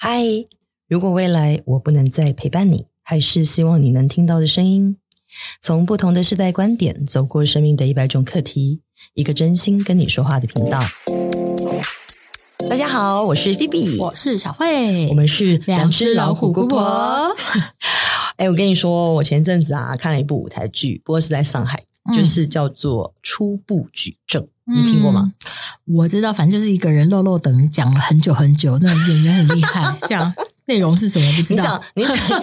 嗨，如果未来我不能再陪伴你，还是希望你能听到的声音。从不同的世代观点，走过生命的一百种课题，一个真心跟你说话的频道。大家好，我是菲比，我是小慧，我们是两只老虎姑婆。哎，我跟你说，我前阵子啊看了一部舞台剧，不过是在上海，嗯、就是叫做《初步举证》，你听过吗？嗯我知道，反正就是一个人漏漏等讲了很久很久，那演员很厉害。这样内容是什么？不知道。你讲，你讲，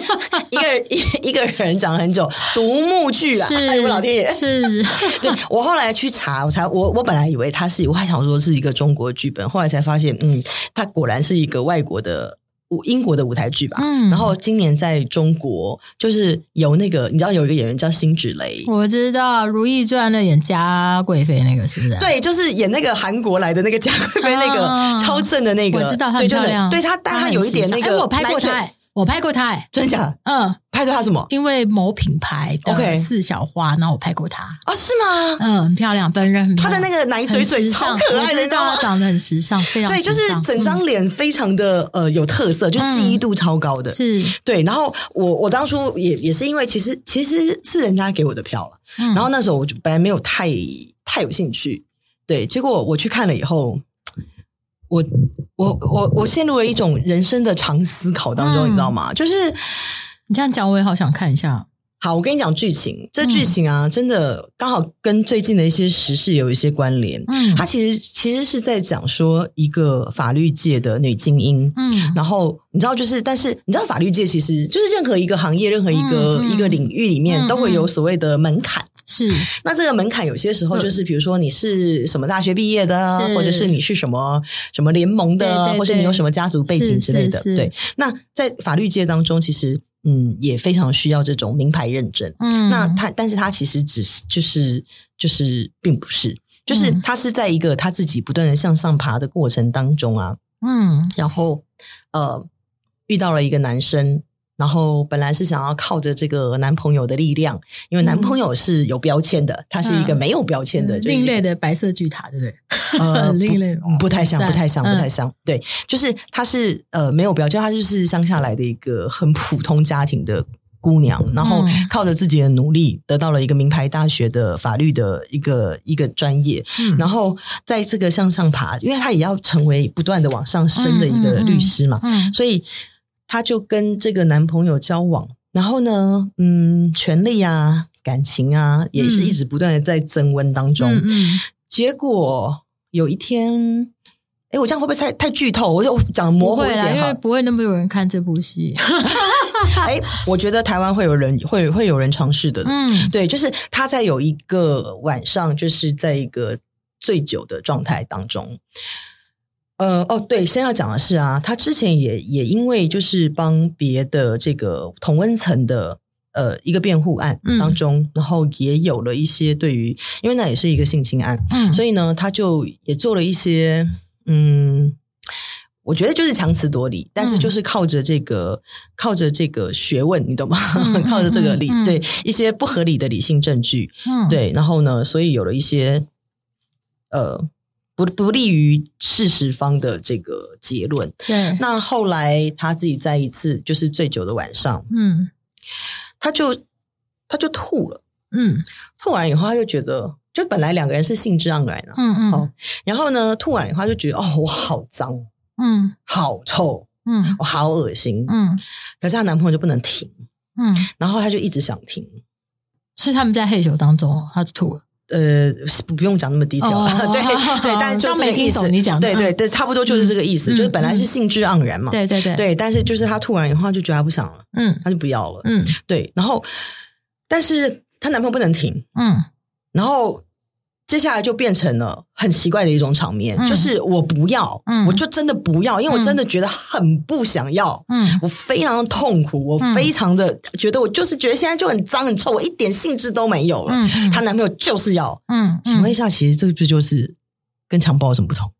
一个人一一个人讲了很久，独幕剧啊！哎，我老天爷！是，对，我后来去查，我才我我本来以为他是，我还想说是一个中国剧本，后来才发现，嗯，他果然是一个外国的。英国的舞台剧吧，嗯，然后今年在中国就是有那个，你知道有一个演员叫辛芷蕾，我知道《如懿传》的演嘉贵妃那个是不是？对，就是演那个韩国来的那个嘉贵妃，那个超正的那个，我知道她很漂亮，对，她但她有一点那个，我拍过她。我拍过他，哎，真假？嗯，拍过他什么？因为某品牌的四小花，然后我拍过他。哦，是吗？嗯，很漂亮，本人很漂亮。他的那个奶嘴嘴超可爱的，知道他长得很时尚，非常对，就是整张脸非常的呃有特色，就记忆度超高的。是对，然后我我当初也也是因为其实其实是人家给我的票了，然后那时候我就本来没有太太有兴趣，对，结果我去看了以后。我我我我陷入了一种人生的长思考当中，嗯、你知道吗？就是你这样讲，我也好想看一下。好，我跟你讲剧情，这剧情啊，嗯、真的刚好跟最近的一些时事有一些关联。嗯，它其实其实是在讲说一个法律界的女精英。嗯，然后你知道，就是但是你知道，法律界其实就是任何一个行业、任何一个、嗯、一个领域里面都会有所谓的门槛。是，那这个门槛有些时候就是，比如说你是什么大学毕业的，或者是你是什么什么联盟的，对对对，或者你有什么家族背景之类的。对，那在法律界当中，其实嗯也非常需要这种名牌认证。嗯，那他，但是他其实只是就是就是并不是，就是他是在一个他自己不断的向上爬的过程当中啊，嗯，然后呃遇到了一个男生。然后本来是想要靠着这个男朋友的力量，因为男朋友是有标签的，嗯、他是一个没有标签的，嗯、另类的白色巨塔，对不对？呃，另类不，不太像，不太像，不太像。嗯、对，就是他是呃没有标签，他就是乡下来的一个很普通家庭的姑娘，然后靠着自己的努力得到了一个名牌大学的法律的一个一个专业，嗯、然后在这个向上爬，因为她也要成为不断的往上升的一个律师嘛，嗯嗯嗯、所以。她就跟这个男朋友交往，然后呢，嗯，权力啊，感情啊，也是一直不断的在增温当中。嗯嗯、结果有一天，哎，我这样会不会太太剧透？我就讲模糊一点哈，因为不会那么有人看这部戏。哎，我觉得台湾会有人会会有人尝试的。嗯，对，就是他在有一个晚上，就是在一个醉酒的状态当中。呃哦，对，先要讲的是啊，他之前也也因为就是帮别的这个同温层的呃一个辩护案当中，嗯、然后也有了一些对于，因为那也是一个性侵案，嗯，所以呢，他就也做了一些嗯，我觉得就是强词夺理，但是就是靠着这个、嗯、靠着这个学问，你懂吗？嗯、靠着这个理，嗯、对一些不合理的理性证据，嗯，对，然后呢，所以有了一些呃。不不利于事实方的这个结论。对，那后来他自己在一次就是醉酒的晚上，嗯，他就他就吐了，嗯，吐完以后他就觉得，就本来两个人是兴致盎然的，嗯嗯，好，然后呢，吐完以后他就觉得，哦，我好脏，嗯，好臭，嗯，我好恶心，嗯，可是她男朋友就不能停，嗯，然后他就一直想停，是他们在嘿咻当中，他就吐了。呃，不不用讲那么低调 对 对，但是就这个意思，你讲对对对，差不多就是这个意思，嗯、就是本来是兴致盎然嘛，对对对，对，但是就是他突然以后，他就觉得他不想了，嗯，他就不要了，嗯，对，然后但是她男朋友不能停，嗯，然后。接下来就变成了很奇怪的一种场面，嗯、就是我不要，嗯、我就真的不要，因为我真的觉得很不想要，嗯，我非常的痛苦，我非常的觉得我就是觉得现在就很脏很臭，我一点兴致都没有了。嗯，她男朋友就是要，嗯，请问一下，其实这个不就是跟强暴有什么不同？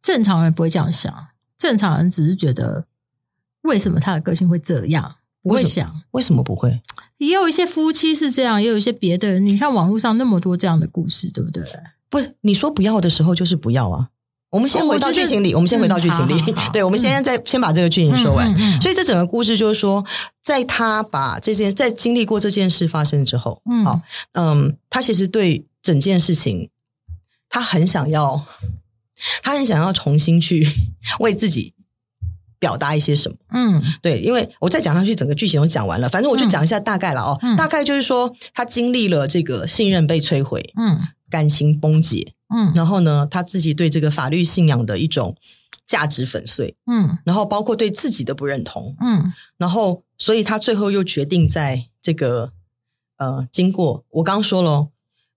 正常人不会这样想，正常人只是觉得为什么他的个性会这样，不会想。为什么不会。也有一些夫妻是这样，也有一些别的人。你像网络上那么多这样的故事，对不对？不是，你说不要的时候就是不要啊。我们先回到剧情里，我，我们先回到剧情里。对，我们现在再、嗯、先把这个剧情说完。嗯、所以这整个故事就是说，在他把这件在经历过这件事发生之后，嗯，好，嗯，他其实对整件事情，他很想要，他很想要重新去 为自己表达一些什么。嗯，对，因为我再讲下去，整个剧情都讲完了，反正我就讲一下大概了哦。嗯、大概就是说，他经历了这个信任被摧毁，嗯，感情崩解。嗯，然后呢，他自己对这个法律信仰的一种价值粉碎，嗯，然后包括对自己的不认同，嗯，然后所以他最后又决定在这个呃，经过我刚刚说了，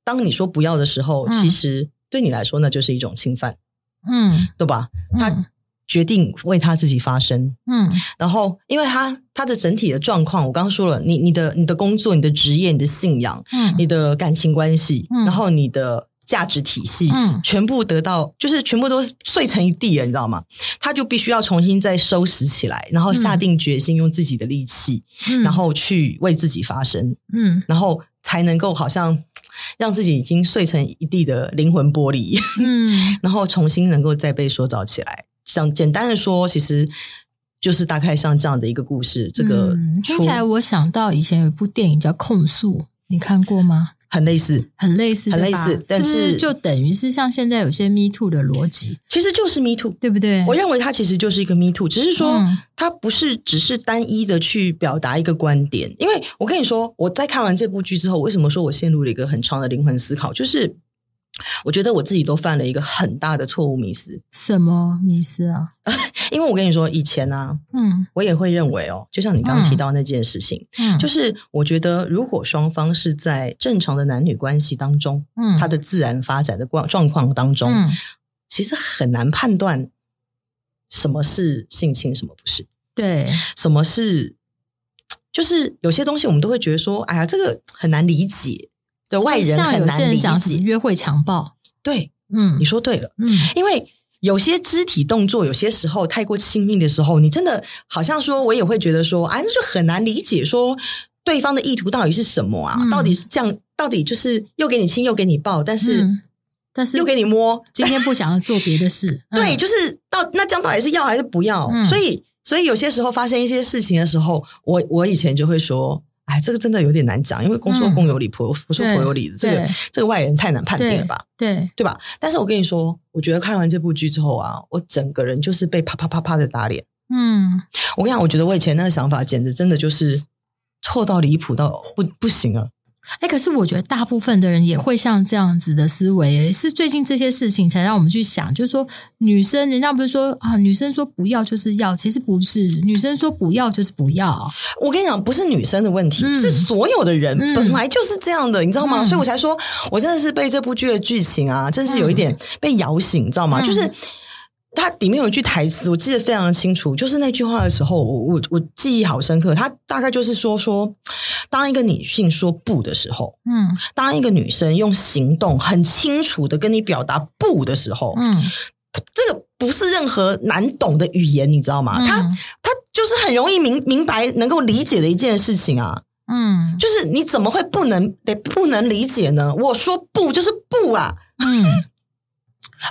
当你说不要的时候，嗯，其实对你来说那就是一种侵犯，嗯，对吧？他决定为他自己发声，嗯，然后因为他他的整体的状况，我刚刚说了，你你的你的工作、你的职业、你的信仰，嗯，你的感情关系，嗯，然后你的。价值体系，嗯，全部得到就是全部都碎成一地了，你知道吗？他就必须要重新再收拾起来，然后下定决心用自己的力气，嗯，然后去为自己发声，嗯，然后才能够好像让自己已经碎成一地的灵魂玻璃，嗯，然后重新能够再被塑造起来。想简单的说，其实就是大概像这样的一个故事。这个，嗯，听起来我想到以前有一部电影叫《控诉》，你看过吗？很类似，很类似，很类似，但是就等于是像现在有些 Me Too 的逻辑，其实就是 Me Too，对不对？我认为它其实就是一个 Me Too，只是说它不是只是单一的去表达一个观点。因为我跟你说，我在看完这部剧之后，为什么说我陷入了一个很长的灵魂思考？就是我觉得我自己都犯了一个很大的错误迷思。什么迷思啊？因为我跟你说，以前呢、啊，嗯，我也会认为哦，就像你刚刚提到那件事情，嗯，就是我觉得如果双方是在正常的男女关系当中，嗯，他的自然发展的状状况当中，嗯，其实很难判断什么是性侵，什么不是，对，什么是，就是有些东西我们都会觉得说，哎呀，这个很难理解，对外人很难理解，约会强暴，对，嗯，你说对了，嗯，因为。有些肢体动作，有些时候太过亲密的时候，你真的好像说，我也会觉得说，哎，那就很难理解，说对方的意图到底是什么啊？嗯、到底是这样？到底就是又给你亲，又给你抱，但是、嗯、但是又给你摸，今天不想要做别的事，对，就是到那这样到底是要还是不要？嗯、所以，所以有些时候发生一些事情的时候，我我以前就会说。哎，这个真的有点难讲，因为公说公有理，婆不说婆有理，这个这个外人太难判定了吧？对对吧？但是我跟你说，我觉得看完这部剧之后啊，我整个人就是被啪啪啪啪的打脸。嗯，我跟你讲，我觉得我以前那个想法简直真的就是错到离谱到不不行啊。哎，可是我觉得大部分的人也会像这样子的思维，是最近这些事情才让我们去想，就是说女生，人家不是说啊，女生说不要就是要，其实不是，女生说不要就是不要。我跟你讲，不是女生的问题，嗯、是所有的人本来就是这样的，嗯、你知道吗？嗯、所以我才说，我真的是被这部剧的剧情啊，真是有一点被摇醒，你知道吗？嗯、就是。它里面有一句台词，我记得非常的清楚，就是那句话的时候，我我我记忆好深刻。它大概就是说说，当一个女性说不的时候，嗯，当一个女生用行动很清楚的跟你表达不的时候，嗯，这个不是任何难懂的语言，你知道吗？他他就是很容易明明白、能够理解的一件事情啊，嗯，就是你怎么会不能得不能理解呢？我说不就是不啊，嗯。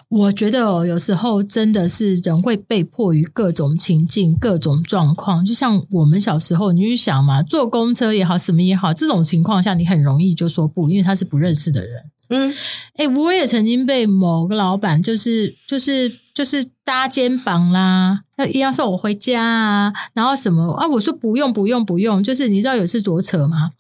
我觉得哦，有时候真的是人会被迫于各种情境、各种状况。就像我们小时候，你去想嘛，坐公车也好，什么也好，这种情况下，你很容易就说不，因为他是不认识的人。嗯，哎，我也曾经被某个老板，就是就是就是搭肩膀啦，要要送我回家啊，然后什么啊，我说不用不用不用，就是你知道有次多扯吗？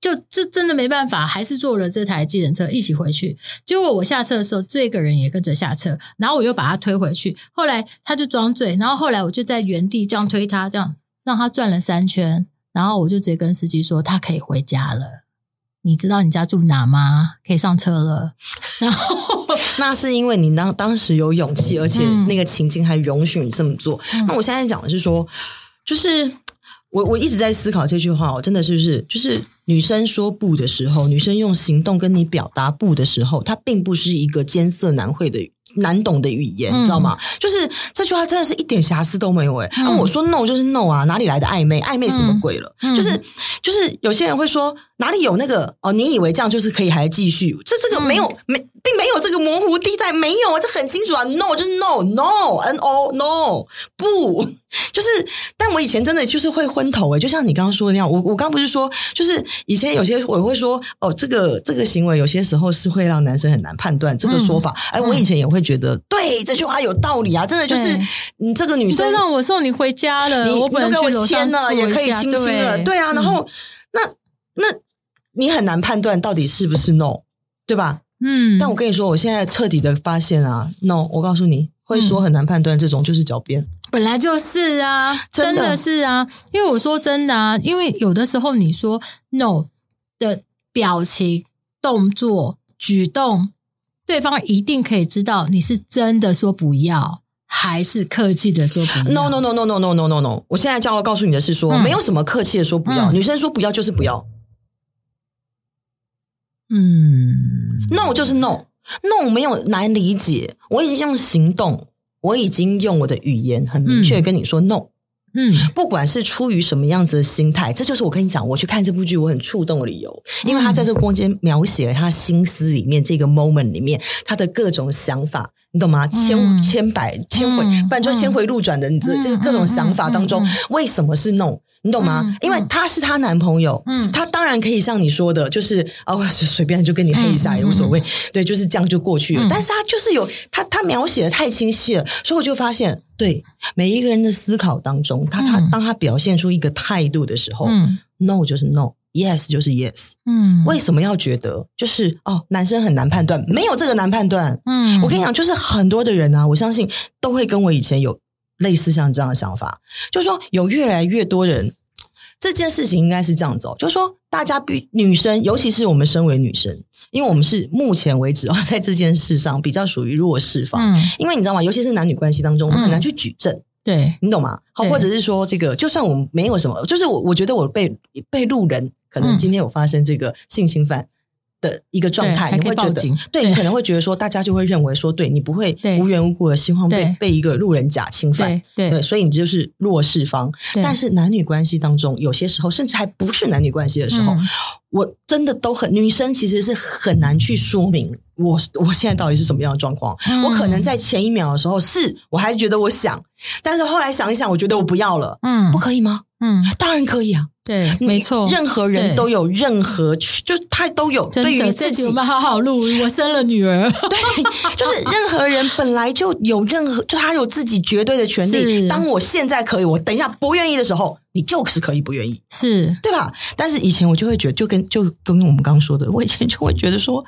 就就真的没办法，还是坐了这台计程车一起回去。结果我下车的时候，这个人也跟着下车，然后我又把他推回去。后来他就装醉，然后后来我就在原地这样推他，这样让他转了三圈，然后我就直接跟司机说他可以回家了。你知道你家住哪吗？可以上车了。然后 那是因为你当当时有勇气，而且那个情境还容许你这么做。嗯、那我现在讲的是说，就是。我我一直在思考这句话，我真的是不是就是女生说不的时候，女生用行动跟你表达不的时候，它并不是一个艰涩难会的难懂的语言，嗯、你知道吗？就是这句话真的是一点瑕疵都没有诶、嗯、啊，我说 no 就是 no 啊，哪里来的暧昧？暧昧什么鬼了？嗯、就是就是有些人会说哪里有那个哦，你以为这样就是可以还继续？这这个没有、嗯、没。并没有这个模糊地带，没有啊，这很清楚啊，no 就是 no，no，n o no 不，就是，但我以前真的就是会昏头诶、欸、就像你刚刚说的那样，我我刚不是说，就是以前有些我会说，哦，这个这个行为有些时候是会让男生很难判断这个说法，哎、嗯，我以前也会觉得，嗯、对这句话有道理啊，真的就是你这个女生让我送你回家了，你我本都给我签了，也可以亲亲了，对，对啊，然后、嗯、那那你很难判断到底是不是 no，对吧？嗯，但我跟你说，我现在彻底的发现啊，no，我告诉你，会说很难判断这种就是狡辩，本来就是啊，真的，是啊，因为我说真的啊，因为有的时候你说 no 的表情、动作、举动，对方一定可以知道你是真的说不要，还是客气的说不要。No no no no no no no no no，我现在就要告诉你的是说，嗯、没有什么客气的说不要，嗯、女生说不要就是不要。嗯，no 就是 no，no 没有难理解。我已经用行动，我已经用我的语言很明确跟你说 no。嗯，不管是出于什么样子的心态，这就是我跟你讲，我去看这部剧我很触动的理由，因为他在这个空间描写了他心思里面这个 moment 里面他的各种想法，你懂吗？千千百千回，不然就千回路转的，你知道这个各种想法当中，为什么是 no？你懂吗？嗯、因为他是她男朋友，嗯，他当然可以像你说的，就是啊，我随便就跟你黑一下也无所谓，嗯、对，就是这样就过去了。嗯、但是他就是有他，他描写的太清晰了，所以我就发现，对每一个人的思考当中，他他当他表现出一个态度的时候，嗯，no 就是 no，yes 就是 yes，嗯，为什么要觉得就是哦，男生很难判断？没有这个难判断，嗯，我跟你讲，就是很多的人啊，我相信都会跟我以前有。类似像这样的想法，就是说有越来越多人，这件事情应该是这样走，就是说大家比女生，尤其是我们身为女生，因为我们是目前为止哦 在这件事上比较属于弱势方，嗯、因为你知道吗？尤其是男女关系当中，我们很难去举证，嗯、对你懂吗？好，或者是说这个，就算我们没有什么，就是我我觉得我被被路人可能今天有发生这个性侵犯。嗯的一个状态，你会觉得，对，对你可能会觉得说，大家就会认为说，对你不会无缘无故的希望被被一个路人甲侵犯，对，所以你就是弱势方。但是男女关系当中，有些时候甚至还不是男女关系的时候，嗯、我真的都很女生其实是很难去说明我 我现在到底是什么样的状况。嗯、我可能在前一秒的时候是我还是觉得我想，但是后来想一想，我觉得我不要了。嗯，不可以吗？嗯，当然可以啊。对，没错，任何人都有任何，就他都有对于自己，我们好好录。我生了女儿，对，就是任何人本来就有任何，就他有自己绝对的权利。当我现在可以，我等一下不愿意的时候，你就是可以不愿意，是对吧？但是以前我就会觉得，就跟就跟我们刚刚说的，我以前就会觉得说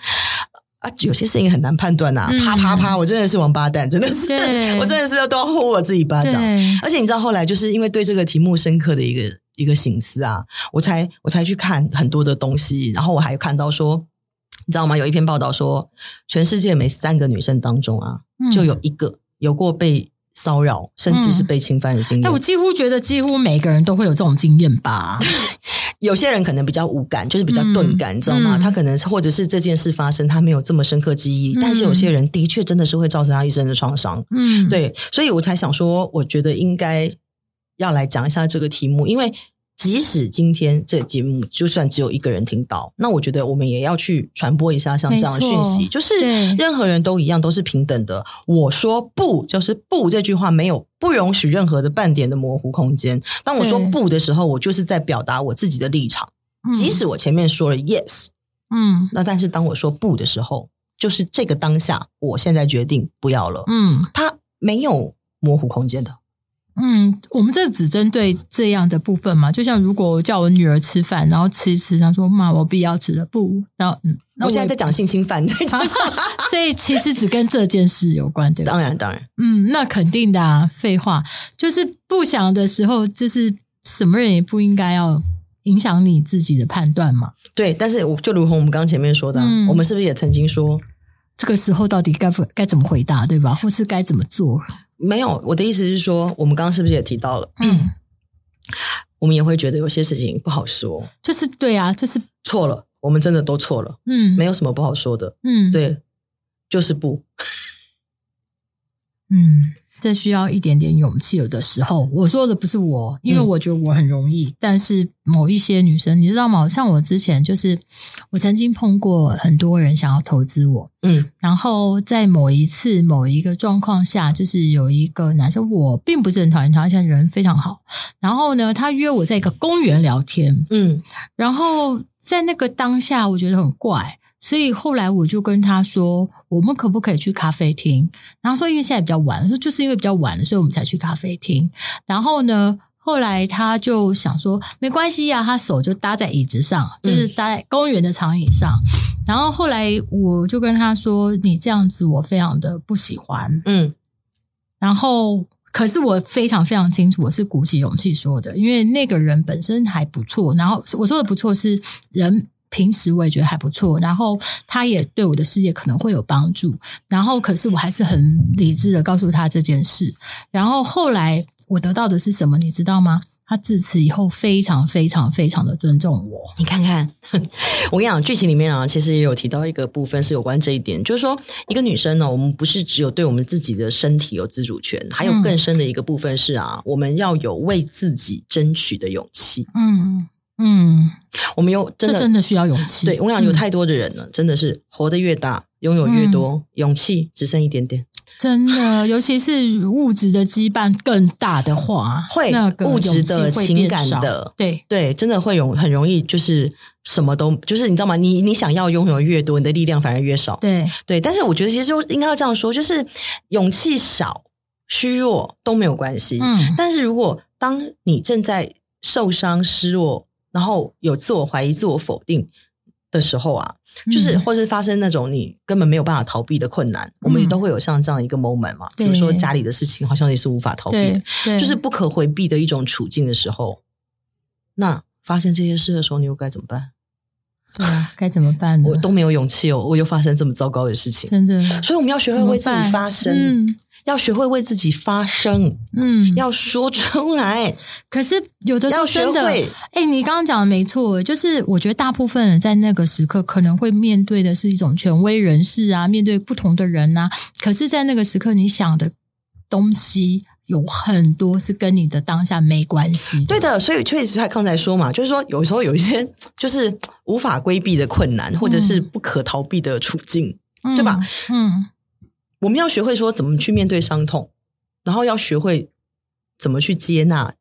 啊，有些事情很难判断呐，啪啪啪，我真的是王八蛋，真的是，我真的是要都要呼我自己巴掌。而且你知道后来就是因为对这个题目深刻的一个。一个形式啊，我才我才去看很多的东西，然后我还看到说，你知道吗？有一篇报道说，全世界每三个女生当中啊，嗯、就有一个有过被骚扰，甚至是被侵犯的经验。那、嗯、我几乎觉得，几乎每个人都会有这种经验吧。有些人可能比较无感，就是比较钝感，嗯、你知道吗？他可能或者是这件事发生，他没有这么深刻记忆，嗯、但是有些人的确真的是会造成他一生的创伤。嗯，对，所以我才想说，我觉得应该。要来讲一下这个题目，因为即使今天这个节目就算只有一个人听到，那我觉得我们也要去传播一下像这样的讯息，就是任何人都一样，都是平等的。我说不，就是不这句话没有不容许任何的半点的模糊空间。当我说不的时候，我就是在表达我自己的立场，即使我前面说了 yes，嗯，那但是当我说不的时候，就是这个当下，我现在决定不要了，嗯，它没有模糊空间的。嗯，我们这只针对这样的部分嘛，就像如果我叫我女儿吃饭，然后吃一吃，她说：“妈，我不要吃的。”不，然后嗯，我，我现在在讲性侵犯，所以其实只跟这件事有关，对吧？当然，当然，嗯，那肯定的啊，废话，就是不想的时候，就是什么人也不应该要影响你自己的判断嘛。对，但是我就如同我们刚刚前面说的，嗯，我们是不是也曾经说，这个时候到底该不该怎么回答，对吧？或是该怎么做？没有，我的意思是说，我们刚刚是不是也提到了？嗯，我们也会觉得有些事情不好说，就是对啊，就是错了，我们真的都错了。嗯，没有什么不好说的。嗯，对，就是不。嗯，这需要一点点勇气。有的时候，我说的不是我，因为我觉得我很容易。嗯、但是某一些女生，你知道吗？像我之前就是，我曾经碰过很多人想要投资我，嗯，然后在某一次某一个状况下，就是有一个男生，我并不是很讨厌他，而且人非常好。然后呢，他约我在一个公园聊天，嗯，然后在那个当下，我觉得很怪。所以后来我就跟他说：“我们可不可以去咖啡厅？”然后说：“因为现在比较晚。”说：“就是因为比较晚了，所以我们才去咖啡厅。”然后呢，后来他就想说：“没关系呀。”他手就搭在椅子上，就是搭在公园的长椅上。嗯。然后后来我就跟他说：“你这样子我非常的不喜欢。”嗯。然后可是我非常非常清楚，我是鼓起勇气说的，因为那个人本身还不错。然后我说的不错是人。平时我也觉得还不错，然后他也对我的事业可能会有帮助，然后可是我还是很理智的告诉他这件事，然后后来我得到的是什么，你知道吗？他自此以后非常非常非常的尊重我。你看看，我跟你讲，剧情里面啊，其实也有提到一个部分是有关这一点，就是说一个女生呢，我们不是只有对我们自己的身体有自主权，还有更深的一个部分是啊，嗯、我们要有为自己争取的勇气。嗯。嗯，我们有真的真的需要勇气。对，我想有太多的人了，嗯、真的是活得越大，拥有越多，嗯、勇气只剩一点点。真的，尤其是物质的羁绊更大的话，会那个物质的情感的，对对，真的会容很容易就是什么都就是你知道吗？你你想要拥有越多，你的力量反而越少。对对，但是我觉得其实应该要这样说，就是勇气少、虚弱都没有关系。嗯，但是如果当你正在受伤、失落。然后有自我怀疑、自我否定的时候啊，就是或是发生那种你根本没有办法逃避的困难，嗯、我们也都会有像这样一个 moment 嘛。比如说家里的事情好像也是无法逃避，就是不可回避的一种处境的时候，那发生这些事的时候，你又该怎么办？对啊，该怎么办呢？我都没有勇气哦，我又发生这么糟糕的事情，真的。所以我们要学会为自己发声。要学会为自己发声，嗯，要说出来。可是有的时候真的，哎、欸，你刚刚讲的没错，就是我觉得大部分人在那个时刻可能会面对的是一种权威人士啊，面对不同的人啊。可是，在那个时刻，你想的东西有很多是跟你的当下没关系。对的，所以确实他刚才说嘛，就是说有时候有一些就是无法规避的困难，或者是不可逃避的处境，嗯、对吧？嗯。我们要学会说怎么去面对伤痛，然后要学会怎么去接纳。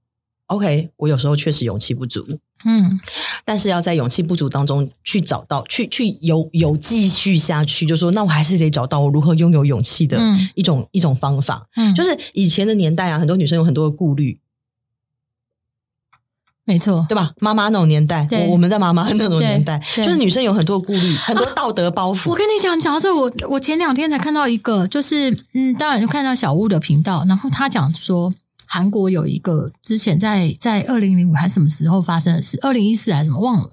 OK，我有时候确实勇气不足，嗯，但是要在勇气不足当中去找到，去去有有继续下去，就说那我还是得找到我如何拥有勇气的一种、嗯、一种方法。嗯，就是以前的年代啊，很多女生有很多的顾虑。没错，对吧？妈妈那种年代，我我们在妈妈那种年代，就是女生有很多顾虑，很多道德包袱。我跟你讲，讲到这，我我前两天才看到一个，就是嗯，当然就看到小屋的频道，然后他讲说，韩国有一个之前在在二零零五还是什么时候发生的事，二零一四还是什么忘了。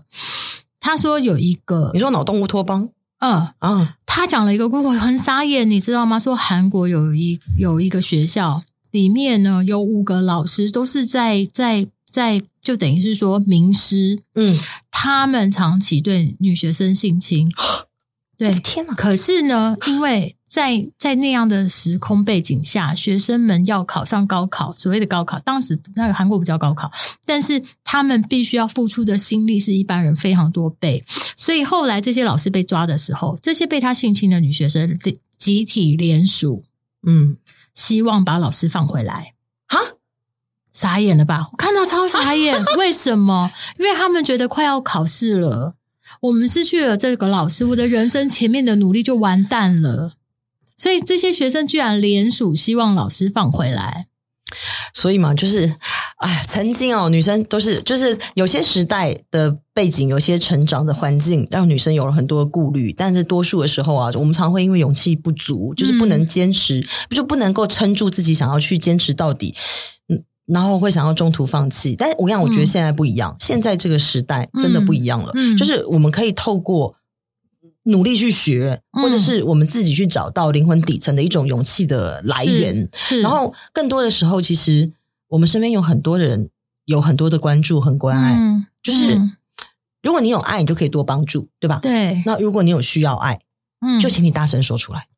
他说有一个，你说脑动乌托邦，嗯啊，他讲了一个故事，我很傻眼，你知道吗？说韩国有一有一个学校里面呢，有五个老师都是在在在。就等于是说，名师，嗯，他们长期对女学生性侵，对，天哪！可是呢，因为在在那样的时空背景下，学生们要考上高考，所谓的高考，当时那个韩国不叫高考，但是他们必须要付出的心力是一般人非常多倍，所以后来这些老师被抓的时候，这些被他性侵的女学生集体联署，嗯，希望把老师放回来。哈傻眼了吧？我看到超傻眼，为什么？因为他们觉得快要考试了，我们失去了这个老师，我的人生前面的努力就完蛋了。所以这些学生居然联署，希望老师放回来。所以嘛，就是，哎，曾经哦，女生都是，就是有些时代的背景，有些成长的环境，让女生有了很多的顾虑。但是多数的时候啊，我们常会因为勇气不足，就是不能坚持，嗯、就不能够撑住自己想要去坚持到底。然后会想要中途放弃，但是我讲，我觉得现在不一样，嗯、现在这个时代真的不一样了。嗯嗯、就是我们可以透过努力去学，嗯、或者是我们自己去找到灵魂底层的一种勇气的来源。是，是然后更多的时候，其实我们身边有很多的人，有很多的关注和关爱。嗯、就是如果你有爱，你就可以多帮助，对吧？对。那如果你有需要爱，嗯，就请你大声说出来。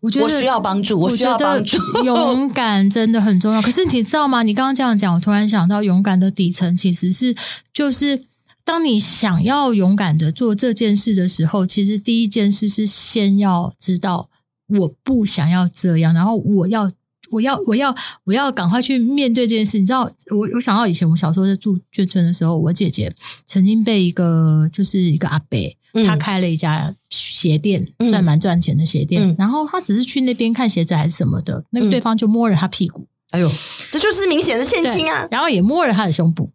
我觉得我需要帮助，我需要帮助。勇敢真的很重要。可是你知道吗？你刚刚这样讲，我突然想到，勇敢的底层其实是就是。当你想要勇敢的做这件事的时候，其实第一件事是先要知道我不想要这样，然后我要我要我要我要赶快去面对这件事。你知道，我我想到以前我小时候在住眷村的时候，我姐姐曾经被一个就是一个阿伯，嗯、他开了一家鞋店，赚蛮赚钱的鞋店，嗯、然后他只是去那边看鞋子还是什么的，那个对方就摸了他屁股，哎呦，这就是明显的现金啊，然后也摸了他的胸部。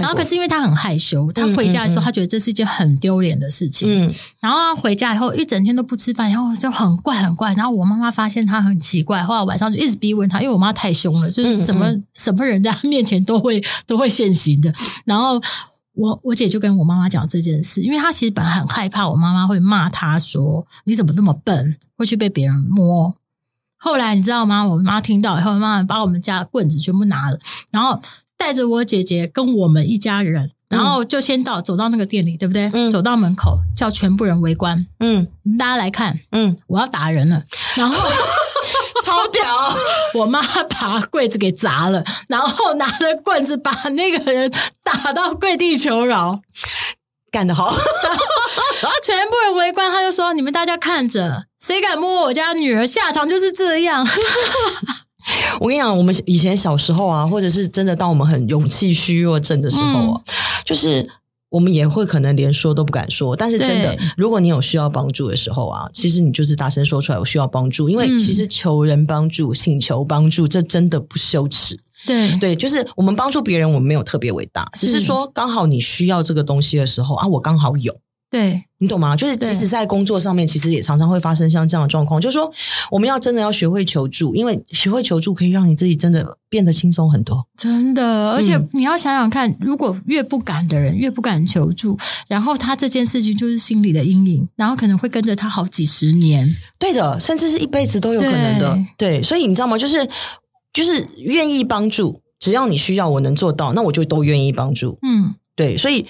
然后可是因为他很害羞，他回家的时候他觉得这是一件很丢脸的事情。嗯，然后他回家以后一整天都不吃饭，然后就很怪很怪。然后我妈妈发现他很奇怪，后来晚上就一直逼问他，因为我妈太凶了，就是什么、嗯嗯、什么人在他面前都会都会现形的。然后我我姐就跟我妈妈讲这件事，因为她其实本来很害怕我妈妈会骂她说你怎么那么笨，会去被别人摸。后来你知道吗？我妈听到以后，妈妈把我们家的棍子全部拿了，然后。带着我姐姐跟我们一家人，然后就先到走到那个店里，对不对？嗯，走到门口叫全部人围观，嗯，你们大家来看，嗯，我要打人了，然后 超屌，我妈把柜子给砸了，然后拿着棍子把那个人打到跪地求饶，干得好，然 后全部人围观，他就说：“你们大家看着，谁敢摸我家女儿，下场就是这样。”我跟你讲，我们以前小时候啊，或者是真的当我们很勇气虚弱症的时候啊，嗯、就是我们也会可能连说都不敢说。但是真的，如果你有需要帮助的时候啊，其实你就是大声说出来，我需要帮助。因为其实求人帮助、请求帮助，这真的不羞耻。对对，就是我们帮助别人，我们没有特别伟大，只是说刚好你需要这个东西的时候啊，我刚好有。对，你懂吗？就是即使在工作上面，其实也常常会发生像这样的状况。就是说，我们要真的要学会求助，因为学会求助可以让你自己真的变得轻松很多。真的，而且你要想想看，如果越不敢的人越不敢求助，然后他这件事情就是心里的阴影，然后可能会跟着他好几十年。对的，甚至是一辈子都有可能的。对，对，所以你知道吗？就是就是愿意帮助，只要你需要，我能做到，那我就都愿意帮助。嗯，对，所以。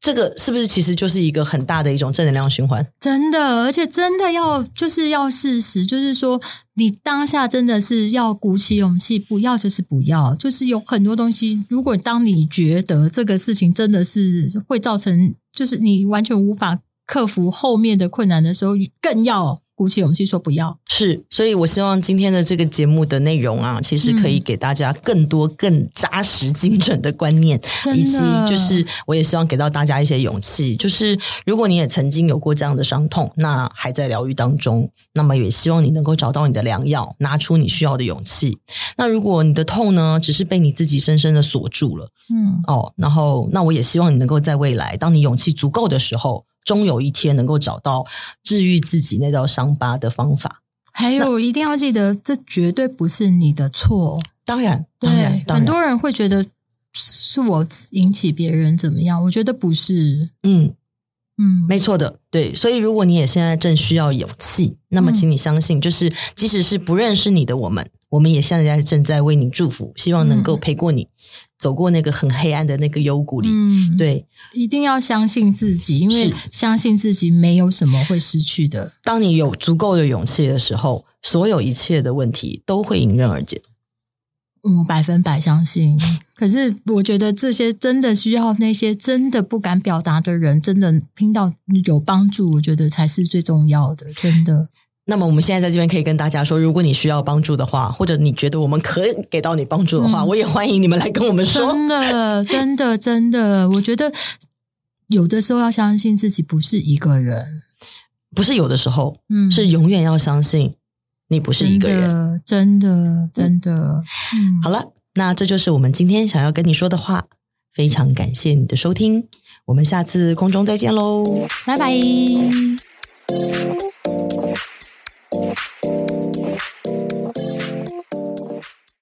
这个是不是其实就是一个很大的一种正能量循环？真的，而且真的要就是要事实，就是说你当下真的是要鼓起勇气，不要就是不要，就是有很多东西，如果当你觉得这个事情真的是会造成，就是你完全无法克服后面的困难的时候，更要。鼓起勇气说不要，是，所以我希望今天的这个节目的内容啊，其实可以给大家更多、更扎实、精准的观念，嗯、以及就是我也希望给到大家一些勇气。就是如果你也曾经有过这样的伤痛，那还在疗愈当中，那么也希望你能够找到你的良药，拿出你需要的勇气。那如果你的痛呢，只是被你自己深深的锁住了，嗯，哦，然后那我也希望你能够在未来，当你勇气足够的时候。终有一天能够找到治愈自己那道伤疤的方法。还有，一定要记得，这绝对不是你的错。当然，当然，当然，很多人会觉得是我引起别人怎么样，我觉得不是。嗯嗯，没错的。对，所以如果你也现在正需要勇气，那么请你相信，就是即使是不认识你的我们，我们也现在正在为你祝福，希望能够陪过你。走过那个很黑暗的那个幽谷里，嗯，对，一定要相信自己，因为相信自己没有什么会失去的。当你有足够的勇气的时候，所有一切的问题都会迎刃而解。嗯，百分百相信。可是我觉得这些真的需要那些真的不敢表达的人，真的听到有帮助，我觉得才是最重要的，真的。那么我们现在在这边可以跟大家说，如果你需要帮助的话，或者你觉得我们可以给到你帮助的话，嗯、我也欢迎你们来跟我们说。真的，真的，真的，我觉得有的时候要相信自己不是一个人，不是有的时候，嗯，是永远要相信你不是一个人，真的，真的。真的嗯，好了，那这就是我们今天想要跟你说的话。非常感谢你的收听，我们下次空中再见喽，拜拜。Thank you.